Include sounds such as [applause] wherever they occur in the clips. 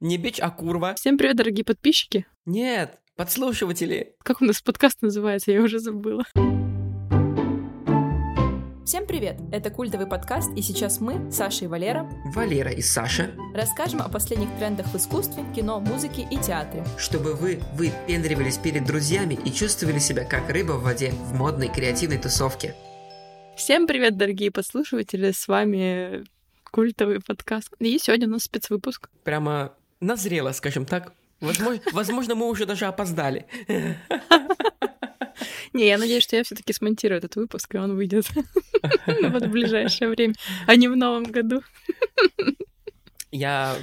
Не бич, а курва. Всем привет, дорогие подписчики. Нет, подслушиватели. Как у нас подкаст называется, я уже забыла. Всем привет! Это культовый подкаст, и сейчас мы, Саша и Валера, Валера и Саша, расскажем о последних трендах в искусстве, кино, музыке и театре. чтобы вы выпендривались перед друзьями и чувствовали себя как рыба в воде в модной креативной тусовке. Всем привет, дорогие подслушиватели, с вами культовый подкаст. И сегодня у нас спецвыпуск. Прямо назрело, скажем так. Возможно, [laughs] возможно, мы уже даже опоздали. Не, я надеюсь, что я все таки смонтирую этот выпуск, и он выйдет [laughs] вот в ближайшее время, а не в новом году. Я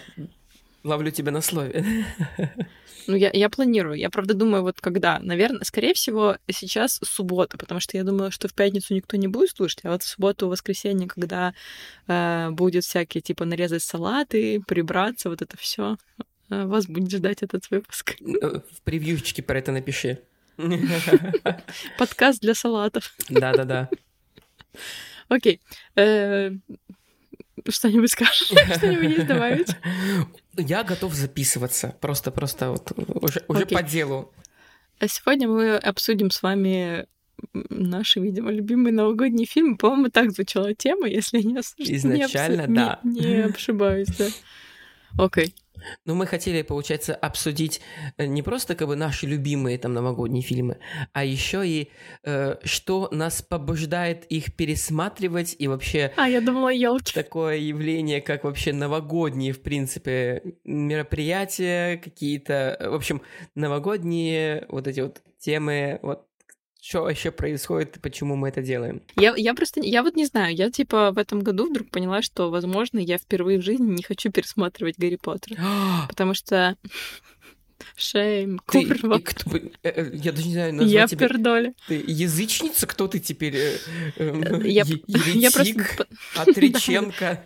ловлю тебя на слове. Ну, я, я планирую. Я, правда, думаю, вот когда. Наверное, скорее всего, сейчас суббота, потому что я думала, что в пятницу никто не будет слушать, а вот в субботу, воскресенье, когда э, будет всякие, типа, нарезать салаты, прибраться, вот это все, вас будет ждать этот выпуск. В превьюшечке про это напиши. Подкаст для салатов. Да-да-да. Окей. Что-нибудь скажешь? [laughs] Что-нибудь есть добавить? Я готов записываться. Просто-просто вот уже, уже по делу. А сегодня мы обсудим с вами наши, видимо, любимые новогодние фильмы. По-моему, так звучала тема, если я не, не Изначально, не- да. Не, [laughs] ошибаюсь, да. Окей. Но мы хотели, получается, обсудить э, не просто как бы наши любимые там новогодние фильмы, а еще и э, что нас побуждает их пересматривать и вообще А, я думала, елки. такое явление, как вообще новогодние, в принципе, мероприятия какие-то, в общем, новогодние вот эти вот темы, вот что вообще происходит и почему мы это делаем. Я, я просто, я вот не знаю, я типа в этом году вдруг поняла, что, возможно, я впервые в жизни не хочу пересматривать Гарри Поттера. [gasps] Потому что... [laughs] Шейм, Ты, кто бы- э, э, я даже не знаю, я тебя... пердоля. Ты язычница? Кто ты теперь? э, э, Я, е- [laughs] я просто... еретик? [laughs] Отреченка?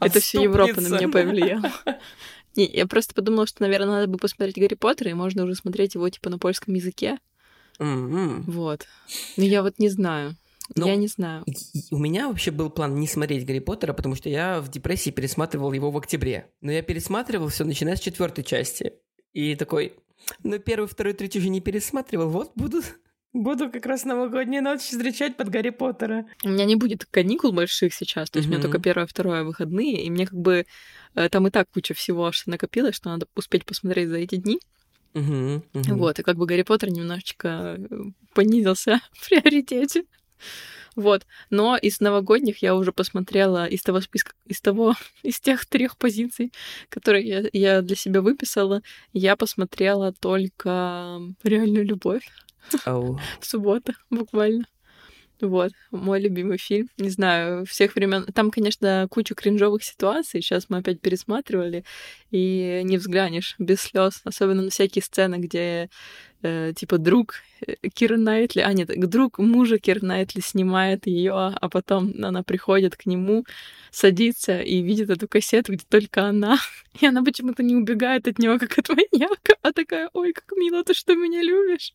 Это все Европа на меня повлияла. Не, я просто подумала, что, наверное, надо бы посмотреть Гарри Поттера, и можно уже смотреть его, типа, на польском языке. М-м. Вот. Но я вот не знаю. Ну, я не знаю. У меня вообще был план не смотреть Гарри Поттера, потому что я в депрессии пересматривал его в октябре. Но я пересматривал все, начиная с четвертой части. И такой, ну первый, второй, третий уже не пересматривал, вот буду, буду как раз новогоднюю ночь встречать под Гарри Поттера. У меня не будет каникул больших сейчас, то есть у меня только первое, второе выходные, и мне как бы э, там и так куча всего, что накопилось, что надо успеть посмотреть за эти дни. Мгм, мгм. Вот, и как бы Гарри Поттер немножечко э, понизился [laughs] в приоритете. Вот. Но из новогодних я уже посмотрела из того списка, из того, [laughs] из тех трех позиций, которые я, я для себя выписала, я посмотрела только реальную любовь Ау. [laughs] в субботу, буквально. Вот, мой любимый фильм. Не знаю, всех времен. Там, конечно, куча кринжовых ситуаций. Сейчас мы опять пересматривали, и не взглянешь без слез. Особенно на всякие сцены, где э, типа друг э, Кира Найтли, а нет, друг мужа Кира Найтли снимает ее, а потом она приходит к нему, садится и видит эту кассету, где только она. [laughs] И она почему-то не убегает от него, как от маньяка, а такая, ой, как мило, ты что, меня любишь?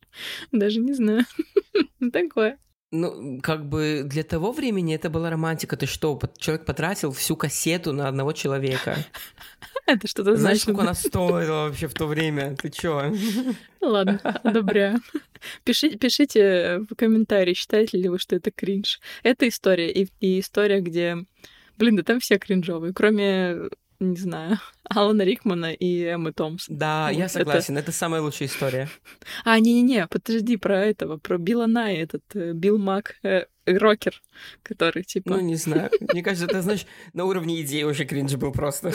Даже не знаю. [laughs] Такое. Ну, как бы для того времени это была романтика. Ты что, человек потратил всю кассету на одного человека? [laughs] Это что-то Знаешь, значит. сколько она стоила вообще в то время? Ты чё? [laughs] Ладно, одобряю. [laughs] Пишите, пишите в комментарии, считаете ли вы, что это кринж. Это история. И, и история, где... Блин, да там все кринжовые, кроме, не знаю, [laughs] Алана Рикмана и Эммы Томпсон. Да, Вот я это- согласен, это самая лучшая история. [laughs] А, не-не-не, подожди, про этого, про Билла Най, этот э, Билл Мак, э, рокер, который, типа... Ну, не знаю. [laughs] Мне кажется, это, знаешь, на уровне идеи уже кринж был просто.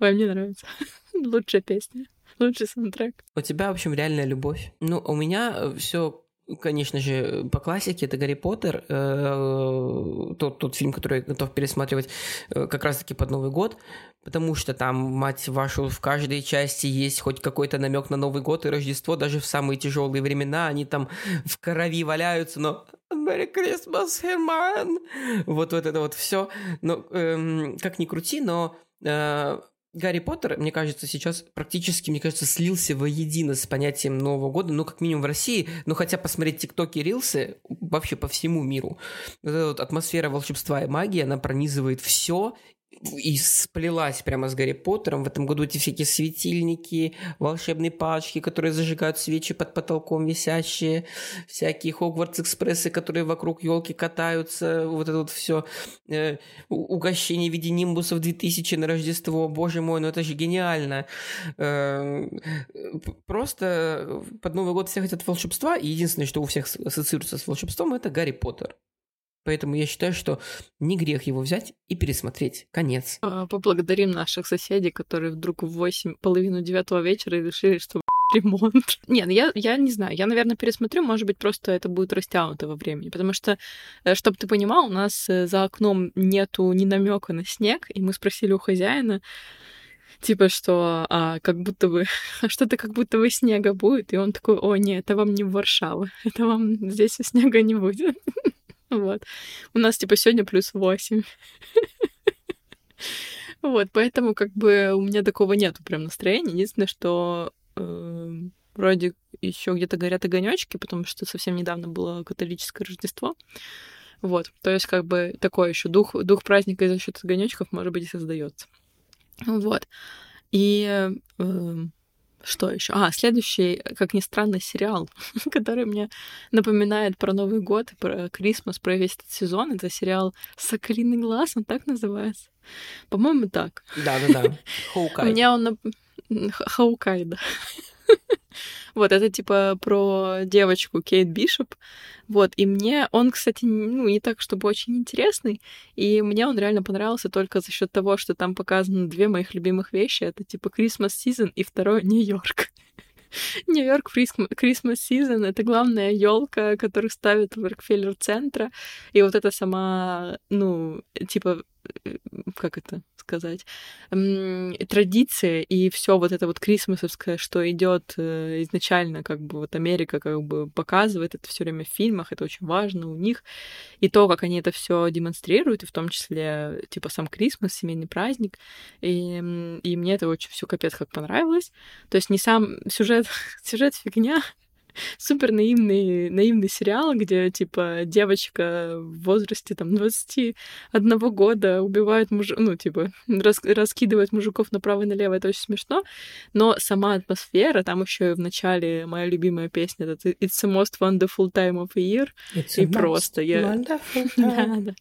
Ой, мне нравится. Лучшая песня, лучший саундтрек. У тебя, в общем, реальная любовь. Ну, у меня все, конечно же, по классике. Это Гарри Поттер, э, тот, тот фильм, который я готов пересматривать э, как раз-таки под Новый год, потому что там, мать вашу, в каждой части есть хоть какой-то намек на Новый год и Рождество, даже в самые тяжелые времена они там в крови валяются, но Merry Christmas, Herman! Вот, вот это вот все. Но эм, как ни крути, но э, Гарри Поттер, мне кажется, сейчас практически, мне кажется, слился воедино с понятием Нового года, ну, как минимум в России, ну, хотя посмотреть ТикТоки, Рилсы вообще по всему миру. Вот эта вот атмосфера волшебства и магии, она пронизывает все, и сплелась прямо с Гарри Поттером. В этом году эти всякие светильники, волшебные палочки, которые зажигают свечи под потолком висящие, всякие Хогвартс-экспрессы, которые вокруг елки катаются, вот это вот все э, угощение в виде нимбусов 2000 на Рождество. Боже мой, ну это же гениально. Э, просто под Новый год все хотят волшебства, и единственное, что у всех ассоциируется с волшебством, это Гарри Поттер. Поэтому я считаю, что не грех его взять и пересмотреть. Конец. А, поблагодарим наших соседей, которые вдруг в 8, половину девятого вечера решили, что [laughs] ремонт. Нет, ну я, я не знаю. Я, наверное, пересмотрю. Может быть, просто это будет растянуто во времени. Потому что, э, чтобы ты понимал, у нас э, за окном нету ни намека на снег, и мы спросили у хозяина, типа, что а, как будто бы, [laughs] что-то как будто бы снега будет, и он такой, о, нет, это вам не Варшава, [laughs] это вам здесь снега не будет. Вот. У нас типа сегодня плюс 8. Вот, поэтому как бы у меня такого нету прям настроения. Единственное, что э, вроде еще где-то горят огонечки, потому что совсем недавно было католическое Рождество. Вот, то есть как бы такой еще дух, дух праздника за счет огонечков, может быть, и создается. Вот. И э, что еще? А, следующий, как ни странно, сериал, [laughs] который мне напоминает про Новый год, про Крисмас, про весь этот сезон. Это сериал «Соколиный глаз», он так называется? По-моему, так. Да-да-да. [laughs] Хаукай. Мне он... Хаукай, да. [laughs] Вот, это типа про девочку Кейт Бишоп. Вот, и мне он, кстати, ну, не так, чтобы очень интересный, и мне он реально понравился только за счет того, что там показаны две моих любимых вещи. Это типа Christmas Season и второй Нью-Йорк. Нью-Йорк [laughs] Christmas Season — это главная елка, которую ставят в Рокфеллер-центра. И вот это сама, ну, типа, э, как это сказать, традиция и все вот это вот крисмасовское, что идет э, изначально, как бы вот Америка как бы показывает это все время в фильмах, это очень важно у них, и то, как они это все демонстрируют, и в том числе типа сам Крисмас, семейный праздник, и, и мне это очень все капец как понравилось. То есть не сам сюжет, [laughs] сюжет фигня, [laughs] супер наивный, наивный сериал, где, типа, девочка в возрасте, там, 21 года убивает мужиков, ну, типа, рас раскидывает мужиков направо и налево, это очень смешно, но сама атмосфера, там еще и в начале моя любимая песня, это «It's the most wonderful time of the year», It's и просто я... [laughs] да, да.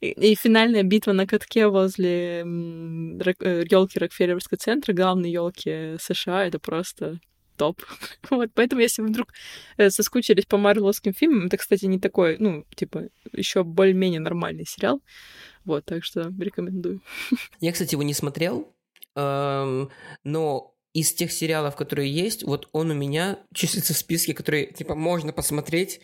И, и финальная битва на катке возле елки Рокфеллеровского центра, главной елки США, это просто топ. [laughs] вот, поэтому если вы вдруг э, соскучились по марвеловским фильмам, это, кстати, не такой, ну, типа, еще более-менее нормальный сериал. Вот, так что рекомендую. [laughs] Я, кстати, его не смотрел, эм, но из тех сериалов, которые есть, вот он у меня числится в списке, которые, типа, можно посмотреть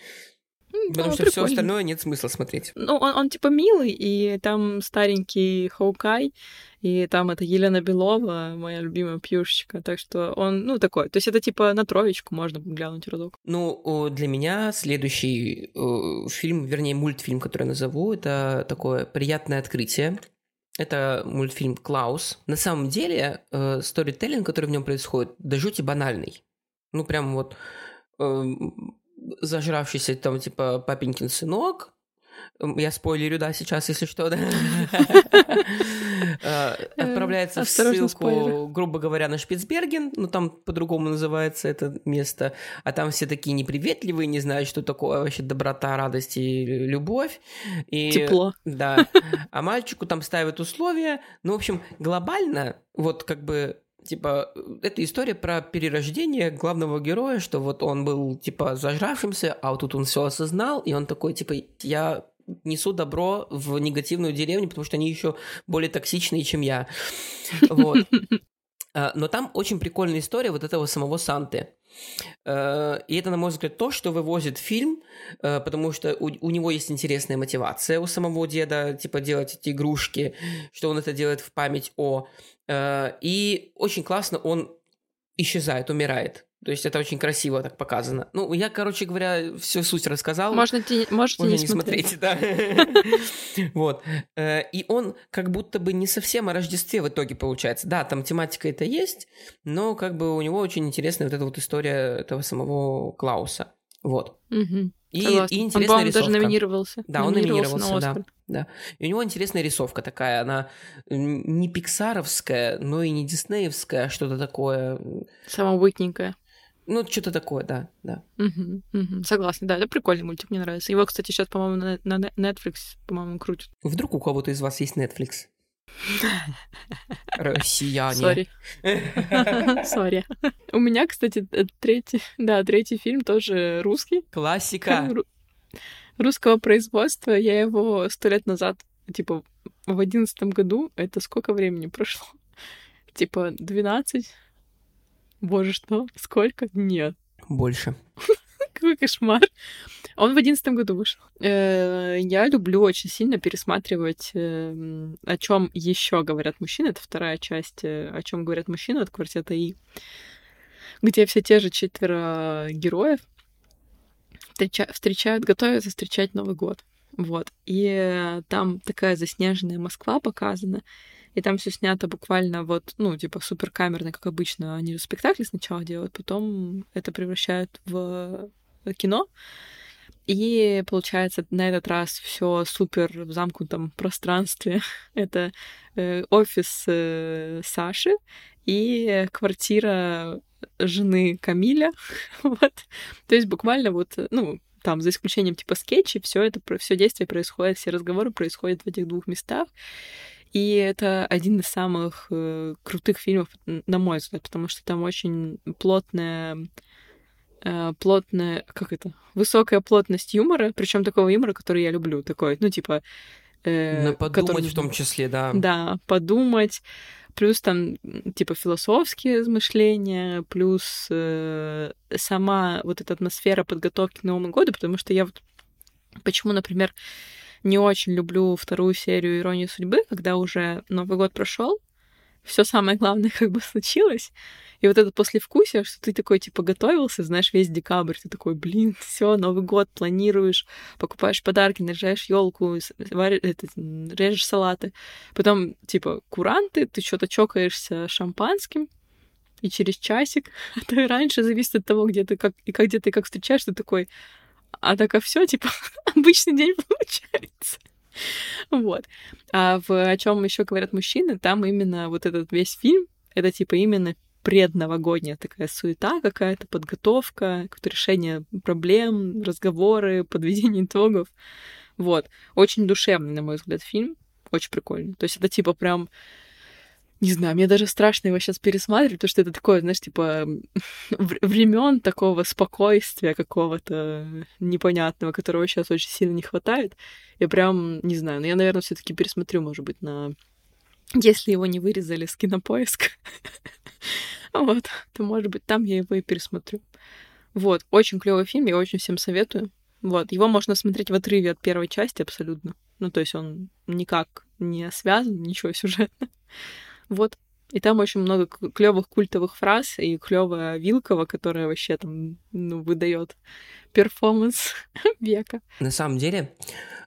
Потому ну, что все остальное нет смысла смотреть. Ну, он, он типа милый, и там старенький Хоукай, и там это Елена Белова, моя любимая пьюшечка. Так что он, ну, такой. То есть это типа на троечку можно глянуть разок. Ну, для меня следующий э, фильм, вернее, мультфильм, который я назову, это такое приятное открытие. Это мультфильм «Клаус». На самом деле, э, сторителлинг, который в нем происходит, до жути банальный. Ну, прям вот э, зажравшийся там, типа, папенькин сынок, я спойлерю, да, сейчас, если что, да. Э, отправляется в ссылку, грубо говоря, на Шпицберген, ну там по-другому называется это место, а там все такие неприветливые, не знают, что такое вообще доброта, радость и любовь. И, Тепло. Да. А мальчику там ставят условия. Ну, в общем, глобально, вот как бы типа, это история про перерождение главного героя, что вот он был, типа, зажравшимся, а вот тут он все осознал, и он такой, типа, я несу добро в негативную деревню, потому что они еще более токсичные, чем я. Вот. [laughs] А, но там очень прикольная история вот этого самого Санты. Э, и это, на мой взгляд, то, что вывозит фильм, э, потому что у, у него есть интересная мотивация у самого деда, типа делать эти игрушки, что он это делает в память о. Э, и очень классно он исчезает, умирает. То есть это очень красиво так показано. Ну, я, короче говоря, всю суть рассказал. Можно те, можете Можно не, смотреть, да. [laughs] Вот. Э, и он как будто бы не совсем о Рождестве в итоге получается. Да, там тематика это есть, но как бы у него очень интересная вот эта вот история этого самого Клауса. Вот. Мгм. И, Согласна. и Он, интересная по-моему, рисовка. даже номинировался. Да, он номинировался, на да. Да. И у него интересная рисовка такая, она не пиксаровская, но и не диснеевская, а что-то такое. Самобытненькая. Ну, что-то такое, да, да. Мгм, мгм. Согласна, да, это прикольный мультик, мне нравится. Его, кстати, сейчас, по-моему, на, на Netflix, по-моему, крутят. Вдруг у кого-то из вас есть Netflix? Россияне. Sorry. [laughs] Sorry. У меня, кстати, э, третий, да, третий фильм тоже русский. Классика. Ру- Русского производства. Я его сто лет назад, типа, в одиннадцатом году, это сколько времени прошло? [laughs] Типа, 12? Боже, что? Сколько? Нет. Больше. Какой кошмар. Он в одиннадцатом году вышел. Э, Я люблю очень сильно пересматривать, эм, о чем еще говорят мужчины. Это вторая часть, э, о чем говорят мужчины от квартета И, где все те же четверо героев встреча- встречают, готовятся встречать Новый год. Вот. И э, там такая заснеженная Москва показана. И там все снято буквально вот, ну, типа суперкамерно, как обычно. Они же спектакли сначала делают, потом это превращают в кино. И получается на этот раз все супер в замкнутом пространстве. [laughs] Это э, офис э, Саши и квартира жены Камиля. [laughs] вот. То есть буквально вот, ну, там, за исключением типа скетчей, все это, все действие происходит, все разговоры происходят в этих двух местах. И это один из самых э, крутых фильмов, на мой взгляд, потому что там очень плотная, плотная, как это, высокая плотность юмора, причем такого юмора, который я люблю, такой, ну типа, э, На подумать который- в том числе, да. да, подумать. Плюс там, типа, философские размышления, плюс э, сама вот эта атмосфера подготовки к Новому году, потому что я вот почему, например, не очень люблю вторую серию «Иронии судьбы», когда уже Новый год прошел, все самое главное [laughs] как бы случилось, и вот это послевкусие, что ты такой, типа, готовился, знаешь, весь декабрь, ты такой, блин, [laughs] все, Новый год, планируешь, покупаешь подарки, наряжаешь елку, режешь салаты. Потом, типа, куранты, ты что-то чокаешься шампанским, и через часик, [laughs] а то и раньше, зависит от того, где ты как, и как, где ты как встречаешь, ты такой, а так а все, типа, [laughs] обычный день получается. Вот. А в о чем еще говорят мужчины, там именно вот этот весь фильм, это типа именно предновогодняя такая суета какая-то, подготовка, какое-то решение проблем, разговоры, [laughs] подведение итогов. Вот. Очень душевный, на мой взгляд, фильм. Очень прикольный. То есть это типа прям не знаю, мне даже страшно его сейчас пересматривать, потому что это такое, знаешь, типа [laughs] времен такого спокойствия какого-то непонятного, которого сейчас очень сильно не хватает. Я прям не знаю, но я, наверное, все-таки пересмотрю, может быть, на если его не вырезали с кинопоиска, [laughs] вот, [laughs] то, может быть, там я его и пересмотрю. Вот, очень клевый фильм, я очень всем советую. Вот, его можно смотреть в отрыве от первой части абсолютно. Ну, то есть он никак не связан, ничего сюжетно. [laughs] Вот. И там очень много клевых культовых фраз и клевая Вилкова, которая вообще там ну, выдает перформанс [laughs] века. На самом деле,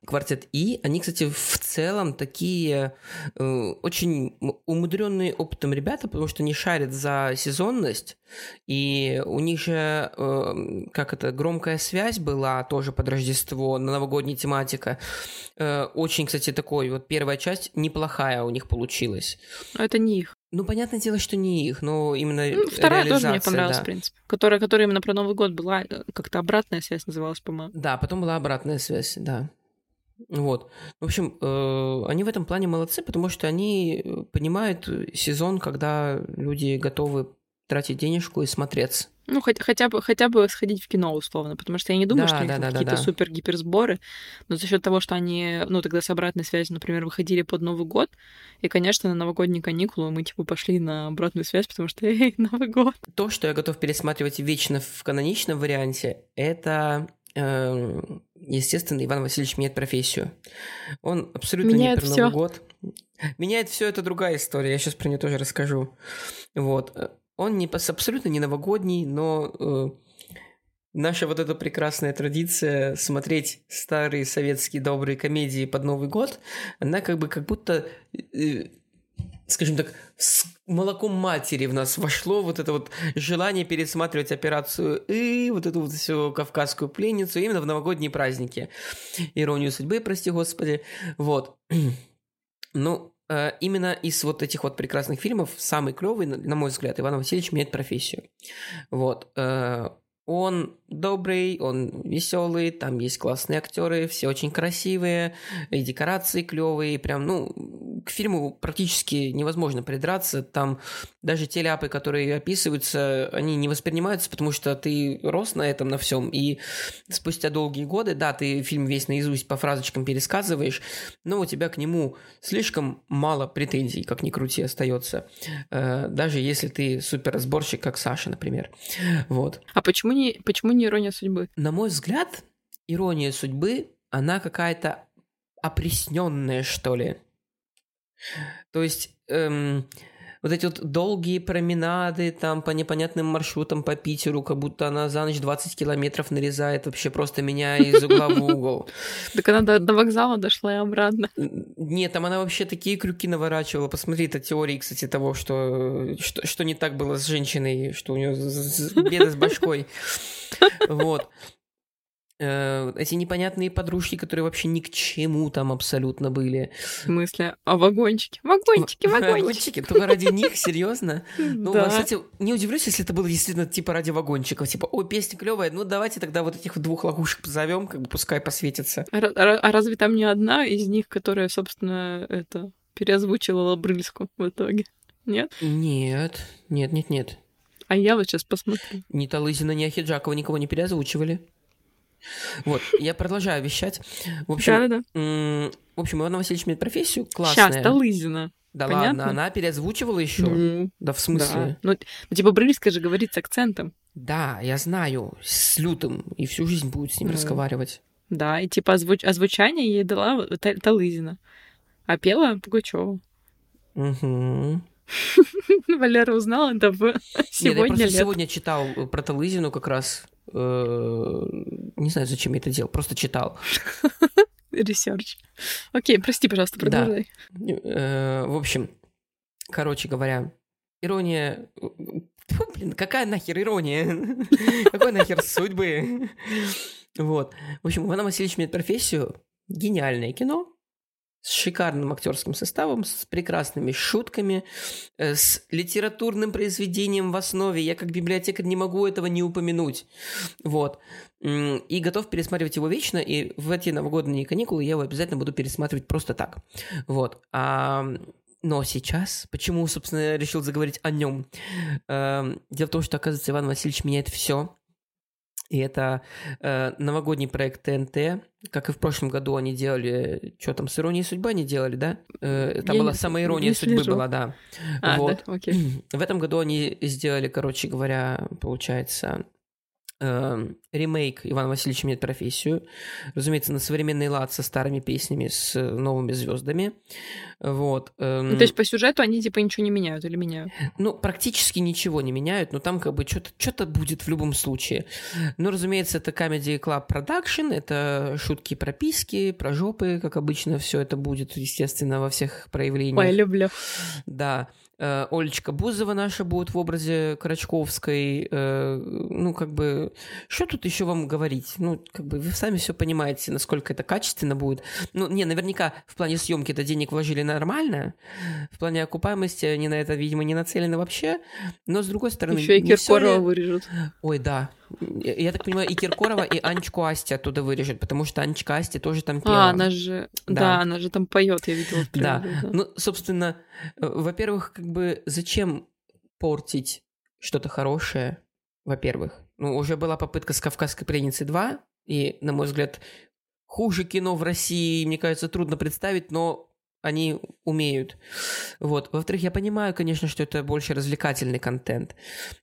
квартет И, они, кстати, в целом такие э, очень умудренные опытом ребята, потому что они шарят за сезонность, и у них же, э, как это, громкая связь была тоже под Рождество, на новогодняя тематика. Э, очень, кстати, такой, вот первая часть неплохая у них получилась. Но это не их. Ну, понятное дело, что не их, но именно Ну, вторая тоже мне понравилась, да. в принципе. Которая, которая именно про Новый год была, э, как-то обратная связь называлась, по-моему. Да, потом была обратная связь, да. Вот. В общем, э, они в этом плане молодцы, потому что они э, понимают сезон, когда люди готовы тратить денежку и смотреться. Ну, хоть, хотя, бы, хотя бы сходить в кино, условно, потому что я не думаю, Да, что у них да, там да, да, какие-то да. супер-гиперсборы, но за счет того, что они, ну, тогда с обратной связью, например, выходили под Новый год, и, конечно, на новогодние каникулы мы, типа, пошли на обратную связь, потому что, [laughs] эй, Новый год. То, что я готов пересматривать вечно в каноничном варианте, это, э, естественно, Иван Васильевич меняет профессию. Он абсолютно Меняет не про всё. Новый год. Меняет все это другая история, я сейчас про нее тоже расскажу. Вот. Он не, абсолютно не новогодний, но э, наша вот эта прекрасная традиция смотреть старые советские добрые комедии под Новый год, она как бы как будто, э, скажем так, вс- молоком матери в нас вошло вот это вот желание пересматривать операцию и вот эту вот всю кавказскую пленницу именно в новогодние праздники. Иронию судьбы, прости господи. Вот. [clears throat] Ну, именно из вот этих вот прекрасных фильмов самый клевый, на мой взгляд, Иван Васильевич меняет профессию. Вот. Э, он добрый, он веселый, там есть классные актеры, все очень красивые, и декорации клевые, прям, ну, к фильму практически невозможно придраться, там даже те ляпы, которые описываются, они не воспринимаются, потому что ты рос на этом, на всем, и спустя долгие годы, да, ты фильм весь наизусть по фразочкам пересказываешь, но у тебя к нему слишком мало претензий, как ни крути, остается, э, даже если ты суперразборщик, как Саша, например, вот. А почему не, почему не ирония судьбы? На мой взгляд, ирония судьбы, она какая-то опресненная, что ли. То есть, эм, вот эти вот долгие променады там по непонятным маршрутам по Питеру, как будто она за ночь 20 километров нарезает, вообще просто меня из угла в угол. [laughs] Так она до, вокзала дошла и обратно. Нет, там она вообще такие крюки наворачивала. Посмотри, это теории, кстати, того, что, что, что не так было с женщиной, что у нее беда с башкой. [laughs] Вот. Э, эти непонятные подружки, которые вообще ни к чему там абсолютно были. В смысле? А вагончики? Вагончики, [laughs] вагончики. Вагончики? Только ради них? Серьезно? Ну, да. кстати, не удивлюсь, если это было действительно типа ради вагончиков. Типа, ой, песня клевая, ну давайте тогда вот этих двух лягушек позовем, как бы пускай посветятся. А, а, а разве там не одна из них, которая, собственно, это переозвучила Лабрыльску в итоге? Нет? Нет, нет, нет, нет. А я вот сейчас посмотрю. Ни Талызина, ни Ахиджакова никого не переозвучивали. Вот, я продолжаю вещать. В общем, да, да, да. в общем, Иван Васильевич имеет профессию классная. Сейчас, Талызина. Да Понятно? ладно, она переозвучивала еще. Mm. Да, в смысле? Да. Ну, ну, типа, Брыльска же говорит с акцентом. Да, я знаю, с лютым, и всю жизнь будет с ним mm. разговаривать. Да, и типа озвуч... озвучание ей дала Талызина, а пела Пугачева. Угу. [laughs] Валера узнал это в сегодня Нет, я просто сегодня читал про Талызину как раз Э, не знаю, зачем я это делал, просто читал. Research. Окей, прости, пожалуйста, продолжай. Да. Э, в общем, короче говоря, ирония... Блин, какая нахер ирония? [laughs] Какой нахер судьбы? Вот. В общем, Иван Васильевич имеет профессию. Гениальное кино с шикарным актерским составом, с прекрасными шутками, э, с литературным произведением в основе. Я как библиотекарь не могу этого не упомянуть. Вот. И готов пересматривать его вечно, и в эти новогодние каникулы я его обязательно буду пересматривать просто так. Вот. А но сейчас, почему, собственно, я решил заговорить о нем? Эм, дело в том, что, оказывается, Иван Васильевич меняет все. И это э, новогодний проект ТНТ. Как и в прошлом году они делали... Что там, с иронией судьбы они делали, да? Э, там Я была самая ирония судьбы была, да. А, вот. да? Окей. [clears throat] В этом году они сделали, короче говоря, получается, э, ремейк Иван Васильевич меняет профессию. Разумеется, на современный лад со старыми песнями, с новыми звездами. Вот. Эм... Ну, то есть по сюжету они типа ничего не меняют или меняют? Ну, практически ничего не меняют, но там как бы что-то что будет в любом случае. Ну, разумеется, это Comedy Club Production, это шутки про писки, про жопы, как обычно, все это будет, естественно, во всех проявлениях. Ой, люблю. Да. Э, Олечка Бузова наша будет в образе Карачковской. Э, ну, как бы, что тут еще вам говорить? Ну, как бы, вы сами все понимаете, насколько это качественно будет. Ну, не, наверняка в плане съемки это денег вложили нормально. В плане окупаемости они на это, видимо, не нацелены вообще. Но, с другой стороны... Еще и Киркорова вырежут. Ой, да. Я так понимаю, и Киркорова, и Анечку Асти оттуда вырежет, потому что Анечка Асти тоже там пела. А, она же... Да, да она же там поет, я видела. Да. да. Ну, собственно, э, во-первых, как бы зачем портить что-то хорошее, во-первых. Ну, уже была попытка с «Кавказской пленницей 2», и, на мой взгляд, хуже кино в России, мне кажется, трудно представить, но они умеют. Вот. Во-вторых, я понимаю, конечно, что это больше развлекательный контент,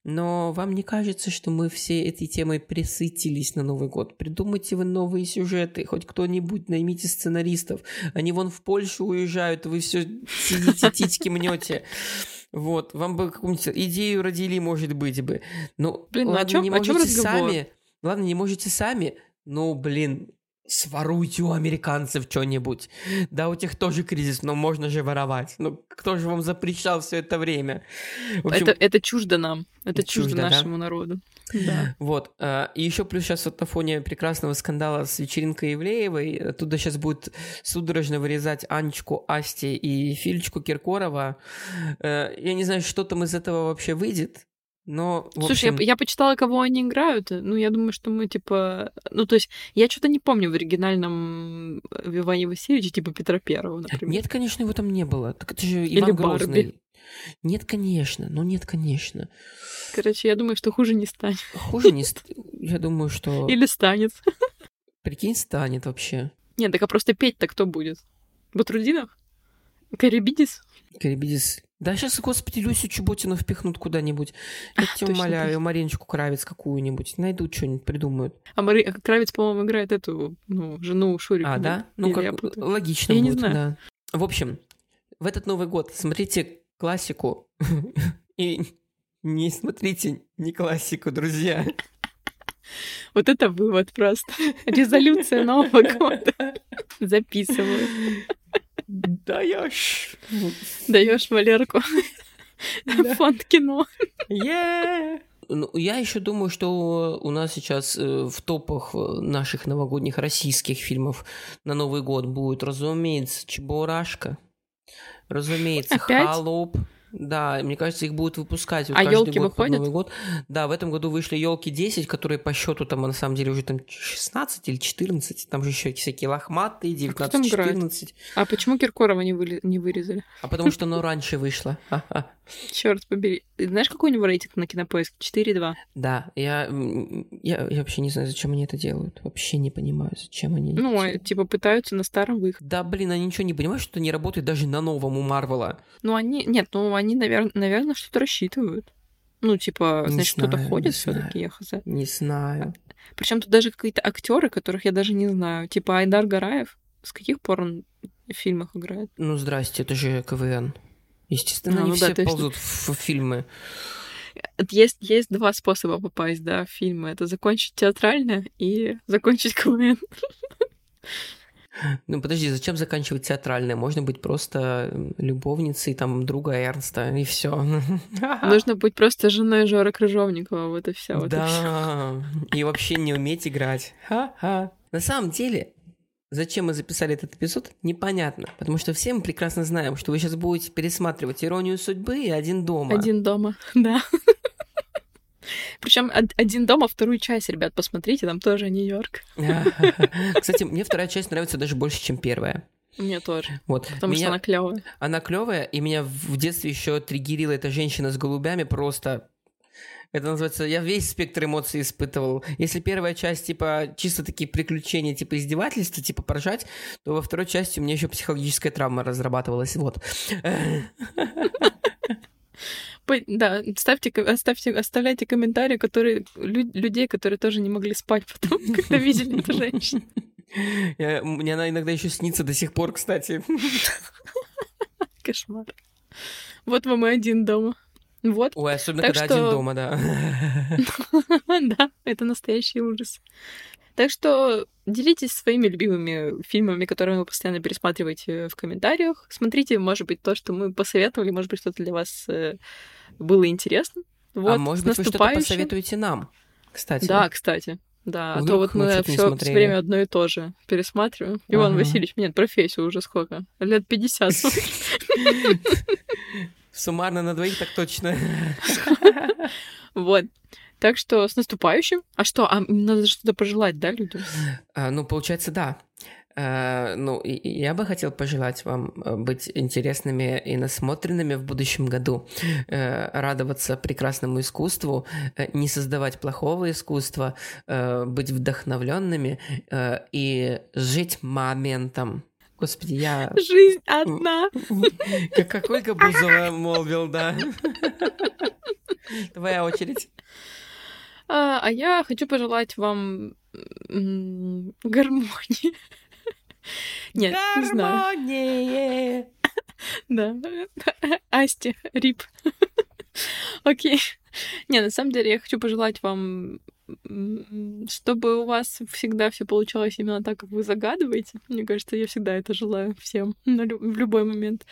но вам не кажется, что мы все этой темой присытились на Новый год? Придумайте вы новые сюжеты, хоть кто-нибудь наймите сценаристов. Они вон в Польшу уезжают, вы все сидите, титьки мнете. Вот, вам бы какую-нибудь идею родили, может быть бы. Ну, блин, ладно, о чем, не можете о чем сами. Ладно, не можете сами, ну, блин, своруйте у американцев что-нибудь. Да, у тех тоже кризис, но можно же воровать. Ну, кто же вам запрещал все это время? В общем, это, это чуждо нам. Это чуждо, чуждо нашему да? народу. Да. Вот. А, и еще плюс сейчас вот на фоне прекрасного скандала с вечеринкой Ивлеевой, оттуда сейчас будет судорожно вырезать Анечку Асти и Фильчку Киркорова. Э, я не знаю, что там из этого вообще выйдет. Но, Слушай, общем... я, я почитала, кого они играют. Ну, я думаю, что мы, типа... Ну, то есть, я что-то не помню в оригинальном э, Иване Васильевиче, типа Петра Первого, например. Нет, конечно, его там не было. Так это же Иван Или Грозный. Барби. Нет, конечно. Ну, нет, конечно. Короче, я думаю, что хуже не станет. Хуже не. Я думаю, что... Или станет. Прикинь, станет вообще. Нет, так а просто петь-то кто будет? Батрудинов? Карибидис? Карибидис да сейчас, господи, Люсю Чеботину впихнут куда-нибудь. Я а, тебя умоляю, точно. Мариночку Кравец какую-нибудь. Найдут что-нибудь, придумают. А Мари... Кравец, по-моему, играет эту, ну, жену Шурика. А, да? Ну, Или как... логично я будет, не знаю. да. В общем, в этот Новый год смотрите классику [laughs] и не смотрите не классику, друзья. Вот это вывод просто. [laughs] Резолюция Нового [laughs] года. Записываю. Даешь. Даешь Валерку. [laughs] Фонд кино. Yeah. Ну, я еще думаю, что у нас сейчас э, в топах э, наших новогодних российских фильмов на Новый год будет, разумеется, Чебурашка, разумеется, Опять? Холоп, да, мне кажется, их будут выпускать вот а елки выходят? Новый год. Да, в этом году вышли елки 10, которые по счету там на самом деле уже там 16 или 14. Там же еще всякие лохматые, 19, а 14. А почему Киркорова не, вы... не вырезали? А потому что оно раньше вышло. Черт побери. Знаешь, какой у него рейтинг на кинопоиск? 4,2. Да, я, я, я вообще не знаю, зачем они это делают. Вообще не понимаю, зачем они Ну, это типа пытаются на старом выходе. Да, блин, они ничего не понимают, что не работает даже на новом у Марвела. Ну, они... Нет, ну, они, наверное, наверное что-то рассчитывают. Ну, типа, не значит, кто-то ходит все-таки, я хз. Не знаю. Причем тут даже какие-то актеры, которых я даже не знаю. Типа Айдар Гараев. С каких пор он в фильмах играет? Ну, здрасте, это же КВН. Естественно, а, они ну, все да, ползут в, фильмы. Есть, есть два способа попасть, да, в фильмы. Это закончить театрально и закончить КВН. Ну подожди, зачем заканчивать театральное? Можно быть просто любовницей там друга Эрнста, и все. [laughs] Нужно быть просто женой Жора Крыжовникова, вот и все. Вот да, и, и вообще не уметь играть. Ха-ха. На самом деле, Зачем мы записали этот эпизод, непонятно. Потому что все мы прекрасно знаем, что вы сейчас будете пересматривать «Иронию судьбы» и «Один дома». «Один дома», [laughs] да. Причем один дома, вторую часть, ребят, посмотрите, там тоже Нью-Йорк. [laughs] Кстати, мне вторая часть нравится даже больше, чем первая. Мне тоже. Вот. Потому меня... что она клевая. Она клевая, и меня в детстве еще триггерила эта женщина с голубями просто это называется, я весь спектр эмоций испытывал. Если первая часть, типа, чисто такие приключения, типа, издевательства, типа, поржать, то во второй части у меня еще психологическая травма разрабатывалась. Вот. [laughs] [laughs] Да, ставьте, оставьте, оставляйте комментарии, которые, людей, которые тоже не могли спать потом, [laughs] когда видели эту женщину. Я, мне она иногда еще снится до сих пор, кстати. Кошмар. Вот вам и один дома. Вот. Ой, особенно так когда что... один дома, да. [laughs] Да, это настоящий ужас. Так что делитесь своими любимыми фильмами, которые вы постоянно пересматриваете в комментариях. Смотрите, может быть, то, что мы посоветовали, может быть, что-то для вас э, было интересно. А вот, а может быть, вы что-то посоветуете нам, кстати. Да, кстати. Да, Вдруг а то вот мы все, все время одно и то же пересматриваем. Иван ага. Васильевич меняет профессию уже сколько? Лет 50. Суммарно на двоих так точно. [laughs] Вот. Так что с наступающим. А что, а надо что-то пожелать, да, людям? А, ну, получается, да. Uh, ну, я бы хотел пожелать вам э, быть интересными и насмотренными в будущем году, uh, радоваться прекрасному искусству, uh, не создавать плохого искусства, быть вдохновленными и жить моментом. Господи, я... Жизнь одна. [laughs] Как, как Ольга Бузова молвил, да. [laughs] Твоя очередь. А, а я хочу пожелать вам гармонии. [laughs] Нет, не знаю. [laughs] Да. [laughs] Асти, рип. Окей. Не, на самом деле я хочу пожелать вам чтобы у вас всегда все получалось именно так, как вы загадываете. Мне кажется, я всегда это желаю всем [laughs] в любой момент.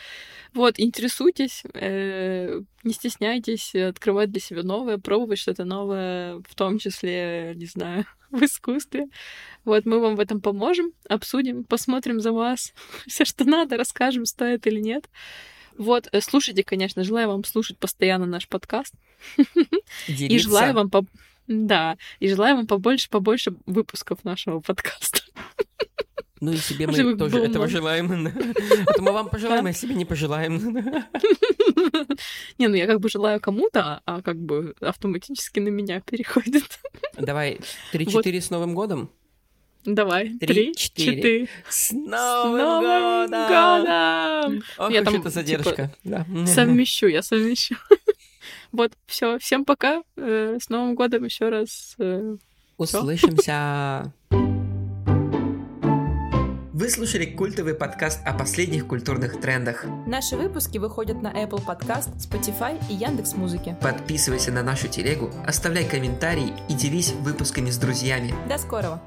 Вот, интересуйтесь, э- не стесняйтесь открывать для себя новое, пробовать что-то новое, в том числе, не знаю, [laughs] в искусстве. Вот, мы вам в этом поможем, обсудим, посмотрим за вас [laughs] все, что надо, расскажем, стоит или нет. Вот, э, слушайте, конечно, желаю вам слушать постоянно наш подкаст. Делиться. И желаю вам по... Да, и желаю вам побольше, побольше выпусков нашего подкаста. Ну и себе мы Чтобы тоже этого много. желаем. Это мы вам пожелаем, а себе не пожелаем. Не, ну я как бы желаю кому-то, а как бы автоматически на меня переходит. Давай, 3-4 Вот. с Новым годом. Давай, Три, четыре. С С Новым Новым годом! годом! Ох, Я там, это задержка. Да. Совмещу, я совмещу. Вот, все, всем пока. Э, С Новым годом еще раз. э, Услышимся. Вы слушали культовый подкаст о последних культурных трендах. Наши выпуски выходят на Apple Podcast, Spotify и Яндекс Музыки. Подписывайся на нашу телегу, оставляй комментарии и делись выпусками с друзьями. До скорого!